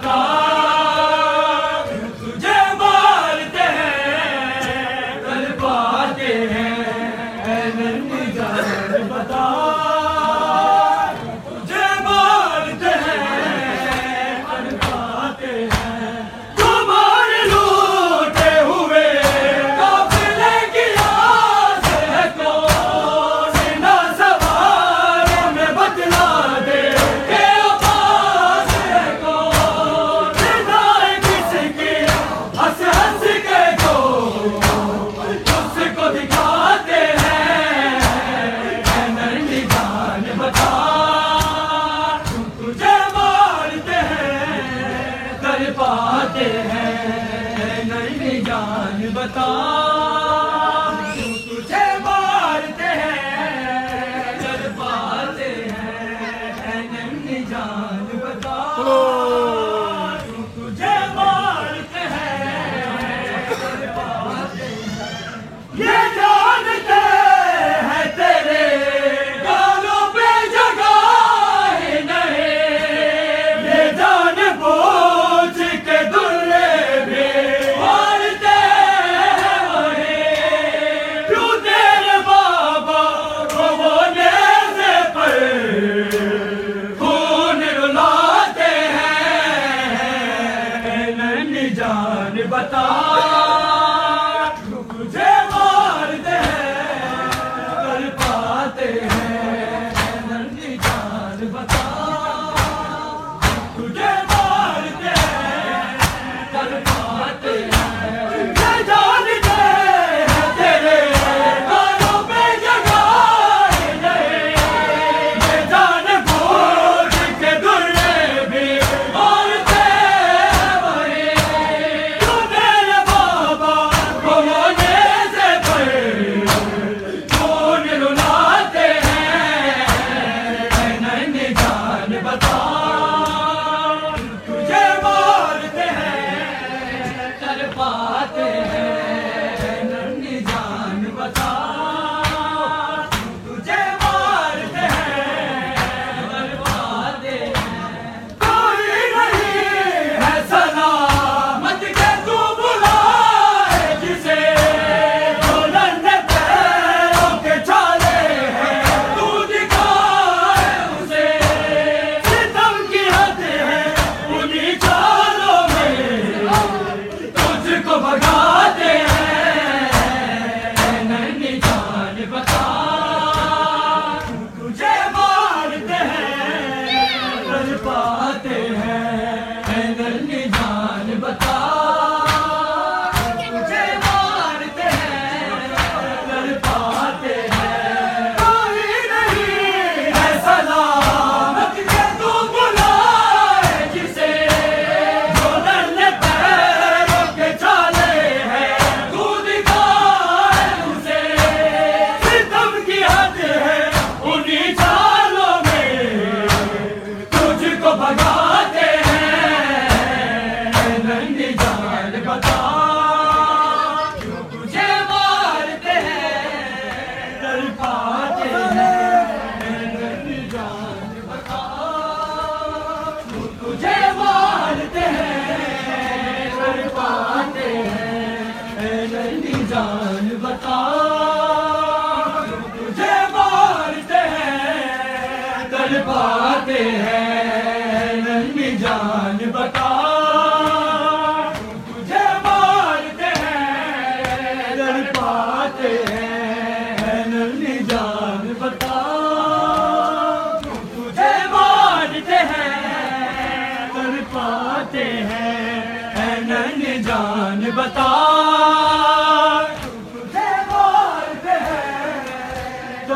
다.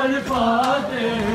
ہیں تڑ